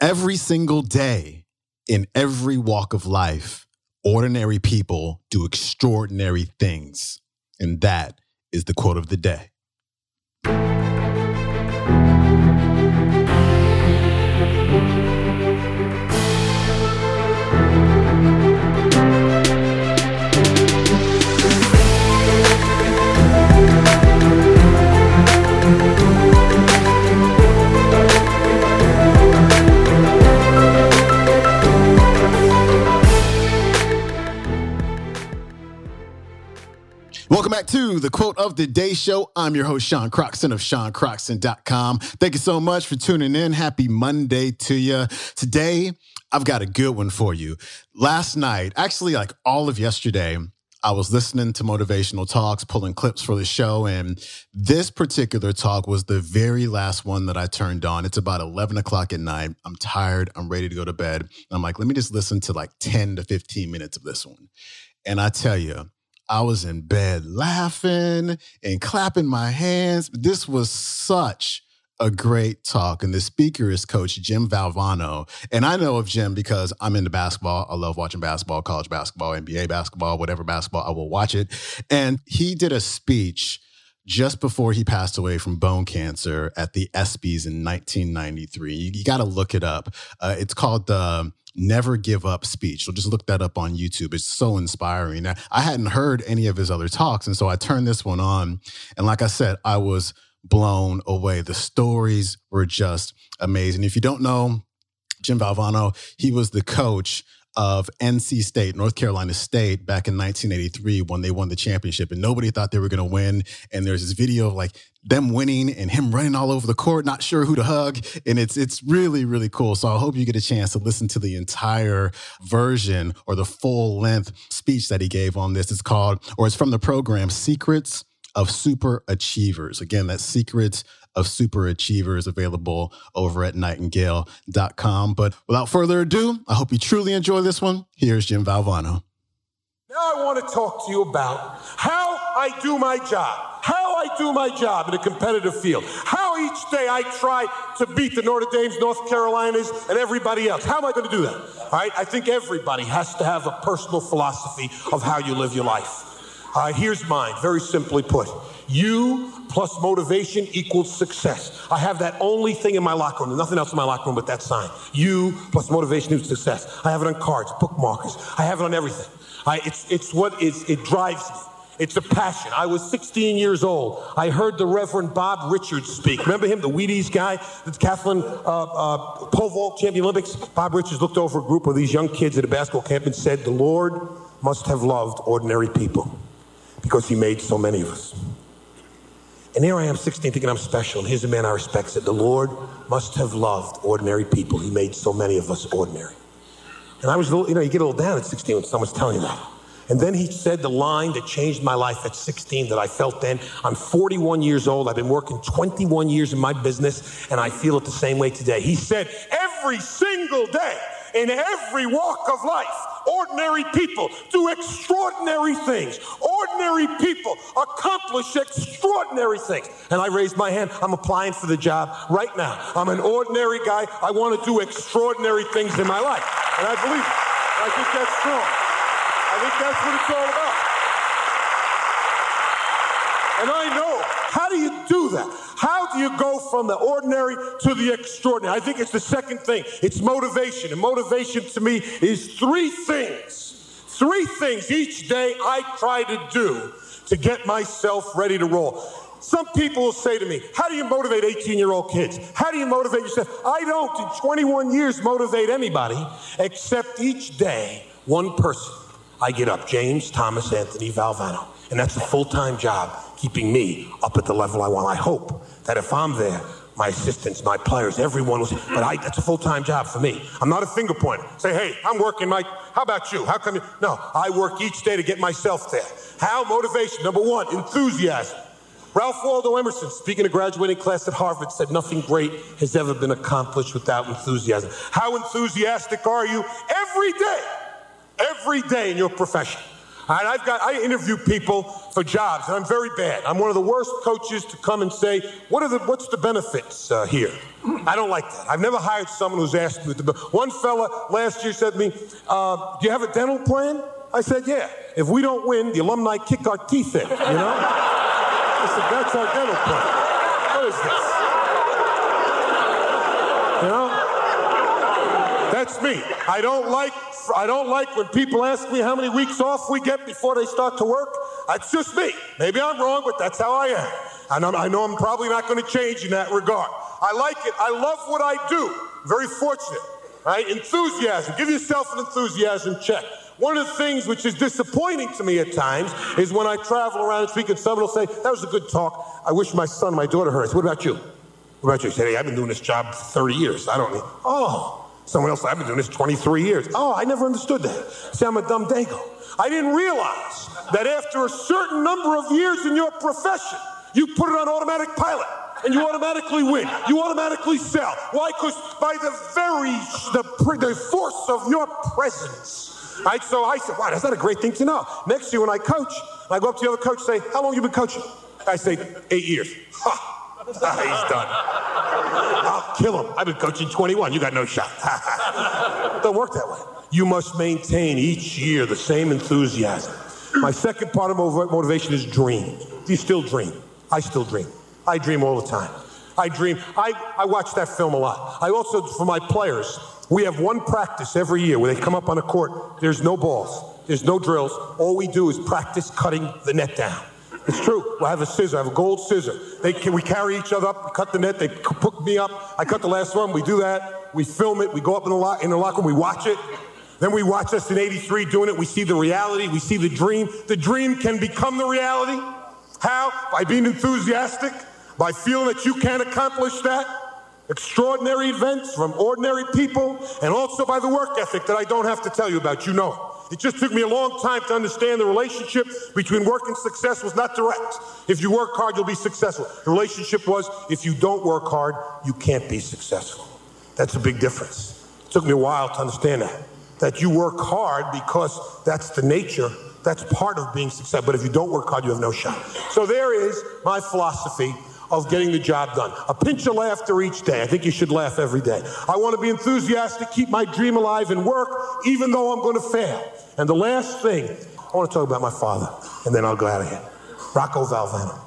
Every single day, in every walk of life, ordinary people do extraordinary things. And that is the quote of the day. Back to the quote of the day show. I'm your host, Sean Croxton of SeanCroxton.com. Thank you so much for tuning in. Happy Monday to you. Today, I've got a good one for you. Last night, actually, like all of yesterday, I was listening to motivational talks, pulling clips for the show, and this particular talk was the very last one that I turned on. It's about 11 o'clock at night. I'm tired. I'm ready to go to bed. I'm like, let me just listen to like 10 to 15 minutes of this one. And I tell you, I was in bed laughing and clapping my hands. This was such a great talk. And the speaker is Coach Jim Valvano. And I know of Jim because I'm into basketball. I love watching basketball, college basketball, NBA basketball, whatever basketball, I will watch it. And he did a speech just before he passed away from bone cancer at the ESPYs in 1993. You, you got to look it up. Uh, it's called the never give up speech. So just look that up on YouTube. It's so inspiring. I hadn't heard any of his other talks. And so I turned this one on. And like I said, I was blown away. The stories were just amazing. If you don't know Jim Valvano, he was the coach of NC State, North Carolina State, back in 1983 when they won the championship, and nobody thought they were going to win. And there's this video of like them winning and him running all over the court, not sure who to hug, and it's it's really really cool. So I hope you get a chance to listen to the entire version or the full length speech that he gave on this. It's called, or it's from the program Secrets of Super Achievers. Again, that's Secrets of super achievers available over at nightingale.com. But without further ado, I hope you truly enjoy this one. Here's Jim Valvano. Now I want to talk to you about how I do my job, how I do my job in a competitive field, how each day I try to beat the Notre Dames, North Carolinas, and everybody else. How am I going to do that? All right, I think everybody has to have a personal philosophy of how you live your life. Uh, here's mine, very simply put. You plus motivation equals success. I have that only thing in my locker room. Nothing else in my locker room but that sign. You plus motivation equals success. I have it on cards, bookmarkers. I have it on everything. I, it's, it's what is, it drives me. It's a passion. I was 16 years old. I heard the Reverend Bob Richards speak. Remember him, the Wheaties guy, the decathlon uh, uh, pole vault champion Olympics? Bob Richards looked over a group of these young kids at a basketball camp and said, The Lord must have loved ordinary people because he made so many of us. And here I am, 16, thinking I'm special. And here's a man I respect said, The Lord must have loved ordinary people. He made so many of us ordinary. And I was, a little, you know, you get a little down at 16 when someone's telling you that. And then he said the line that changed my life at 16 that I felt then. I'm 41 years old. I've been working 21 years in my business, and I feel it the same way today. He said, Every single day, in every walk of life, ordinary people do extraordinary things. Ordinary people accomplish extraordinary things. And I raised my hand. I'm applying for the job right now. I'm an ordinary guy. I want to do extraordinary things in my life. And I believe it. I think that's strong. I think that's what it's all about. And I know. How do you do that? How you go from the ordinary to the extraordinary? I think it's the second thing. It's motivation. And motivation to me is three things. Three things each day I try to do to get myself ready to roll. Some people will say to me, How do you motivate 18 year old kids? How do you motivate yourself? I don't, in 21 years, motivate anybody except each day, one person. I get up, James Thomas Anthony Valvano. And that's a full time job keeping me up at the level I want. I hope that if I'm there, my assistants, my players, everyone was, but I, that's a full-time job for me. I'm not a finger pointer. Say, hey, I'm working, Mike. How about you? How come you? No, I work each day to get myself there. How? Motivation. Number one, enthusiasm. Ralph Waldo Emerson, speaking to graduating class at Harvard, said nothing great has ever been accomplished without enthusiasm. How enthusiastic are you every day? Every day in your profession. And I've got, I interview people for jobs, and I'm very bad. I'm one of the worst coaches to come and say, what are the, what's the benefits uh, here? I don't like that. I've never hired someone who's asked me. To, one fella last year said to me, uh, do you have a dental plan? I said, yeah. If we don't win, the alumni kick our teeth in, you know? I said, that's our dental plan. What is this? You know? That's me. I don't like I don't like when people ask me how many weeks off we get before they start to work. That's just me. Maybe I'm wrong, but that's how I am. And I'm, i know I'm probably not going to change in that regard. I like it. I love what I do. Very fortunate. Right? Enthusiasm. Give yourself an enthusiasm check. One of the things which is disappointing to me at times is when I travel around and speak, and someone will say, That was a good talk. I wish my son, my daughter heard it. What about you? What about you? Say, Hey, I've been doing this job for 30 years. I don't need. Oh, Someone else, I've been doing this 23 years. Oh, I never understood that. See, I'm a dumb dago. I didn't realize that after a certain number of years in your profession, you put it on automatic pilot and you automatically win. You automatically sell. Why? Because by the very the, the force of your presence. Right? So I said, wow, that's not a great thing to know. Next year when I coach, I go up to the other coach and say, how long you been coaching? I say, eight years. Ha. Ah, he's done. I'll kill him. I've been coaching 21. You got no shot. Don't work that way. You must maintain each year the same enthusiasm. My second part of motivation is dream. Do you still dream? I still dream. I dream all the time. I dream. I, I watch that film a lot. I also, for my players, we have one practice every year where they come up on a court. There's no balls. There's no drills. All we do is practice cutting the net down. It's true. I have a scissor. I have a gold scissor. They we carry each other up. Cut the net. They hook me up. I cut the last one. We do that. We film it. We go up in the, lock, in the locker room. We watch it. Then we watch us in 83 doing it. We see the reality. We see the dream. The dream can become the reality. How? By being enthusiastic, by feeling that you can accomplish that. Extraordinary events from ordinary people, and also by the work ethic that I don't have to tell you about. You know. It just took me a long time to understand the relationship between work and success was not direct. If you work hard, you'll be successful. The relationship was if you don't work hard, you can't be successful. That's a big difference. It took me a while to understand that. That you work hard because that's the nature, that's part of being successful. But if you don't work hard, you have no shot. So there is my philosophy of getting the job done. A pinch of laughter each day. I think you should laugh every day. I want to be enthusiastic, keep my dream alive and work, even though I'm going to fail. And the last thing, I want to talk about my father, and then I'll go out of here. Rocco Valvano.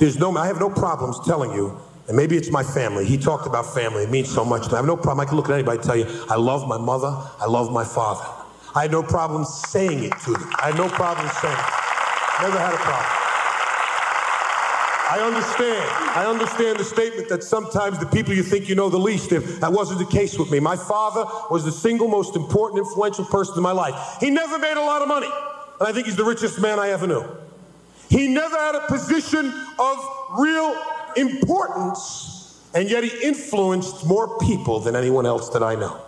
There's no, I have no problems telling you, and maybe it's my family. He talked about family. It means so much. I have no problem. I can look at anybody and tell you, I love my mother. I love my father. I had no problem saying it to them. I had no problem saying it. Never had a problem. I understand. I understand the statement that sometimes the people you think you know the least, if that wasn't the case with me. My father was the single most important, influential person in my life. He never made a lot of money, and I think he's the richest man I ever knew. He never had a position of real importance, and yet he influenced more people than anyone else that I know.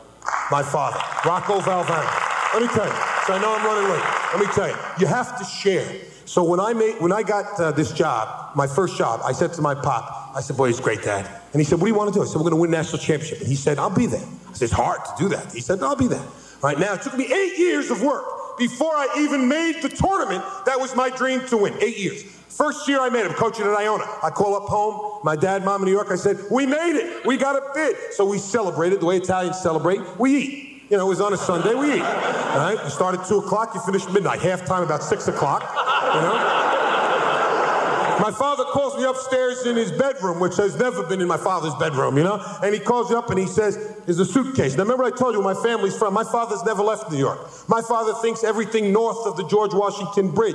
My father, Rocco Valvano. Let me tell you, so I know I'm running late. Let me tell you, you have to share. So when I made, when I got uh, this job, my first job, I said to my pop, I said, boy, he's great, Dad. And he said, what do you want to do? I said, we're going to win national championship. And he said, I'll be there. I said, it's hard to do that. He said, I'll be there. Right now, it took me eight years of work before I even made the tournament. That was my dream to win. Eight years. First year I made it, I'm coaching at Iona. I call up home, my dad, mom in New York. I said, we made it. We got a bid. So we celebrated the way Italians celebrate. We eat. You know, it was on a Sunday, we eat. All right? You start at 2 o'clock, you finish midnight. Halftime about 6 o'clock. You know? My father calls me upstairs in his bedroom, which has never been in my father's bedroom, you know? And he calls me up and he says, There's a suitcase. Now, remember I told you my family's from? My father's never left New York. My father thinks everything north of the George Washington Bridge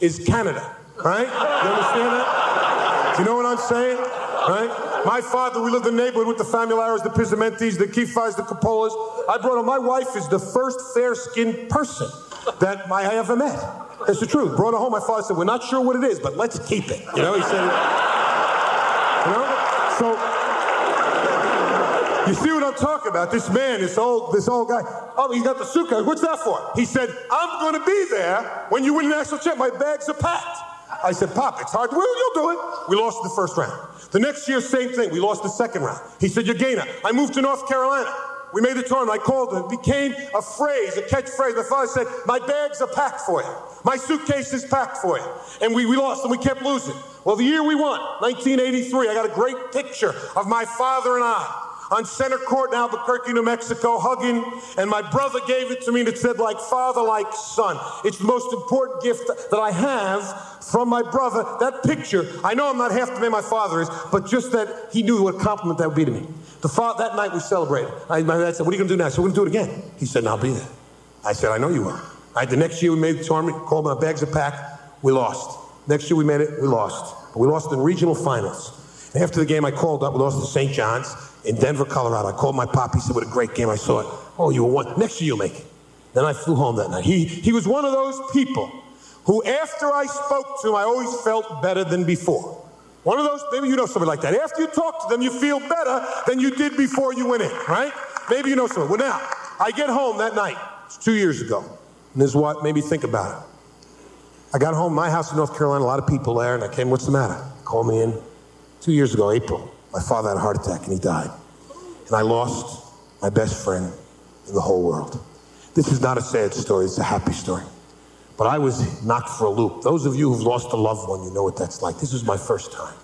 is Canada, right? You understand that? Do you know what I'm saying? Right? My father, we lived in the neighborhood with the Famularas, the Pizzamentes, the Kifais, the Coppolas. I brought him, my wife is the first fair skinned person that I ever met. It's the truth. Brought it home. My father said, We're not sure what it is, but let's keep it. You know, he said, You know? So, you see what I'm talking about? This man, this old, this old guy. Oh, he's got the suitcase. What's that for? He said, I'm going to be there when you win the national champ. My bags are packed. I said, Pop, it's hard. Well, you'll do it. We lost the first round. The next year, same thing. We lost the second round. He said, You're Gainer. I moved to North Carolina. we made the tournament. I called it. It became a phrase, a catchphrase. My father said, My bags are packed for you. My suitcase is packed for you. And we, we lost and we kept losing. Well, the year we won, 1983, I got a great picture of my father and I on center court in Albuquerque, New Mexico, hugging. And my brother gave it to me and it said, like father, like son. It's the most important gift that I have from my brother. That picture, I know I'm not half the man my father is, but just that he knew what a compliment that would be to me. The father, that night we celebrated. I, my dad said, What are you going to do now? So we're going to do it again. He said, I'll be there. I said, I know you will. Right, the next year we made the tournament, called my bags are pack. We lost. Next year we made it, we lost. But we lost in regional finals. After the game, I called up, lost to St. John's in Denver, Colorado. I called my pop. He said, What a great game. I saw it. Oh, you were one. Next year you'll make it. Then I flew home that night. He, he was one of those people who, after I spoke to him, I always felt better than before. One of those, maybe you know somebody like that. After you talk to them, you feel better than you did before you went in, right? Maybe you know somebody. Well, now, I get home that night, it's two years ago, and this is what made me think about it. I got home, my house in North Carolina, a lot of people there, and I came, what's the matter? Call me in two years ago, April. My father had a heart attack and he died. And I lost my best friend in the whole world. This is not a sad story, it's a happy story. But I was knocked for a loop. Those of you who've lost a loved one, you know what that's like. This was my first time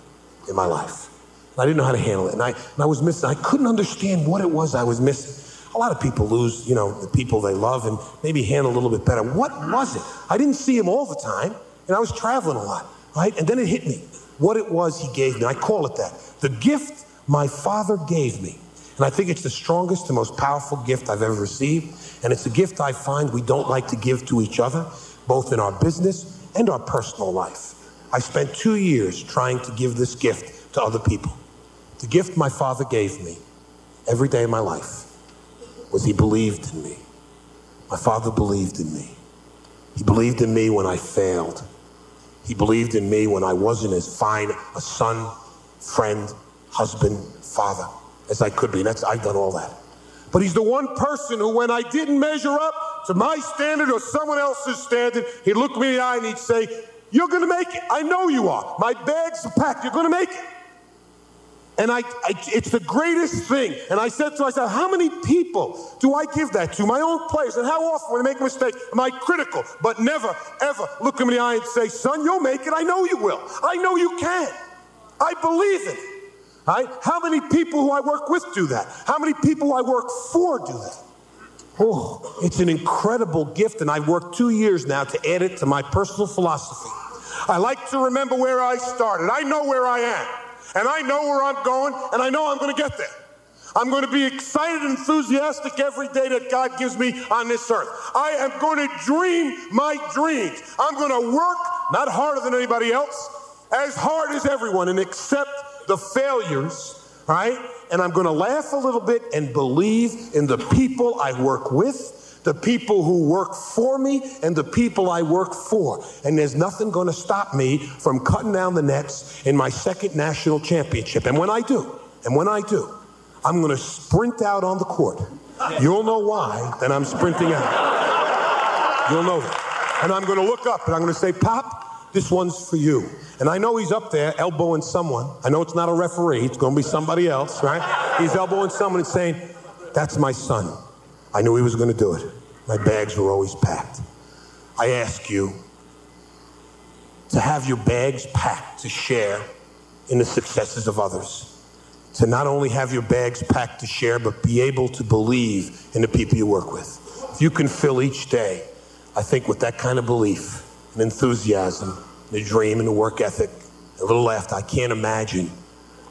in my life. And I didn't know how to handle it. And I, and I was missing, I couldn't understand what it was I was missing. A lot of people lose, you know, the people they love and maybe handle a little bit better. What was it? I didn't see him all the time, and I was traveling a lot, right? And then it hit me what it was he gave me. I call it that. The gift my father gave me. And I think it's the strongest and most powerful gift I've ever received. And it's a gift I find we don't like to give to each other, both in our business and our personal life. I spent two years trying to give this gift to other people. The gift my father gave me every day of my life was he believed in me. My father believed in me. He believed in me when I failed. He believed in me when I wasn't as fine a son, friend, husband, father as I could be. That's I've done all that. But he's the one person who, when I didn't measure up to my standard or someone else's standard, he'd look me in the eye and he'd say, You're gonna make it. I know you are. My bag's are packed, you're gonna make it. And I, I, it's the greatest thing. And I said to myself, how many people do I give that to? My own players. And how often, when they make a mistake, am I critical? But never, ever look them in the eye and say, son, you'll make it. I know you will. I know you can. I believe it. Right? How many people who I work with do that? How many people I work for do that? Oh, it's an incredible gift, and I've worked two years now to add it to my personal philosophy. I like to remember where I started. I know where I am and I know where I'm going, and I know I'm going to get there. I'm going to be excited and enthusiastic every day that God gives me on this earth. I am going to dream my dreams. I'm going to work, not harder than anybody else, as hard as everyone, and accept the failures, right? And I'm going to laugh a little bit and believe in the people I work with the people who work for me and the people I work for. And there's nothing going to stop me from cutting down the nets in my second national championship. And when I do, and when I do, I'm going to sprint out on the court. You'll know why that I'm sprinting out. You'll know that. And I'm going to look up and I'm going to say, Pop, this one's for you. And I know he's up there elbowing someone. I know it's not a referee, it's going to be somebody else, right? He's elbowing someone and saying, That's my son. I knew he was going to do it. My bags were always packed. I ask you to have your bags packed to share in the successes of others. To not only have your bags packed to share, but be able to believe in the people you work with. If you can fill each day, I think, with that kind of belief and enthusiasm, the dream and the work ethic, a little laughter, I can't imagine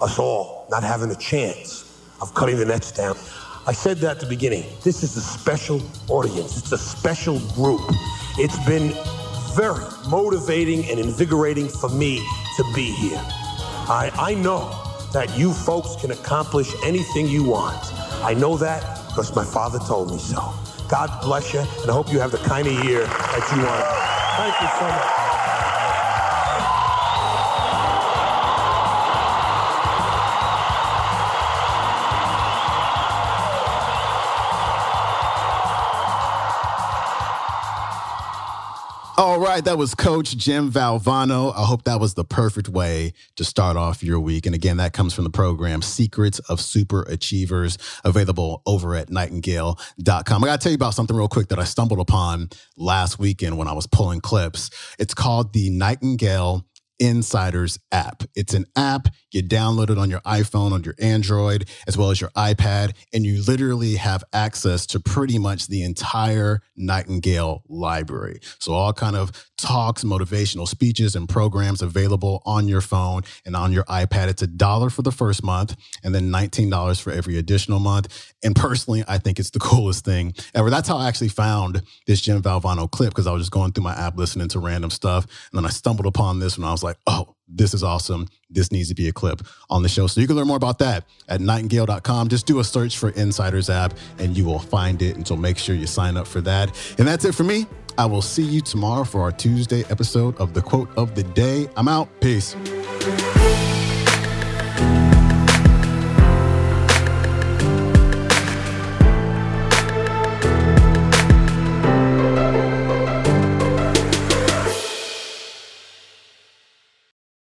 us all not having a chance of cutting the nets down. I said that at the beginning. This is a special audience. It's a special group. It's been very motivating and invigorating for me to be here. I, I know that you folks can accomplish anything you want. I know that because my father told me so. God bless you, and I hope you have the kind of year that you want. Thank you so much. All right, that was Coach Jim Valvano. I hope that was the perfect way to start off your week. And again, that comes from the program Secrets of Super Achievers, available over at nightingale.com. I got to tell you about something real quick that I stumbled upon last weekend when I was pulling clips. It's called the Nightingale Insiders app. It's an app you download it on your iPhone, on your Android, as well as your iPad, and you literally have access to pretty much the entire Nightingale library. So all kind of talks, motivational speeches, and programs available on your phone and on your iPad. It's a dollar for the first month and then $19 for every additional month. And personally, I think it's the coolest thing ever. That's how I actually found this Jim Valvano clip because I was just going through my app listening to random stuff. And then I stumbled upon this and I like, oh, this is awesome. This needs to be a clip on the show. So you can learn more about that at nightingale.com. Just do a search for Insiders app and you will find it. And so make sure you sign up for that. And that's it for me. I will see you tomorrow for our Tuesday episode of the quote of the day. I'm out. Peace.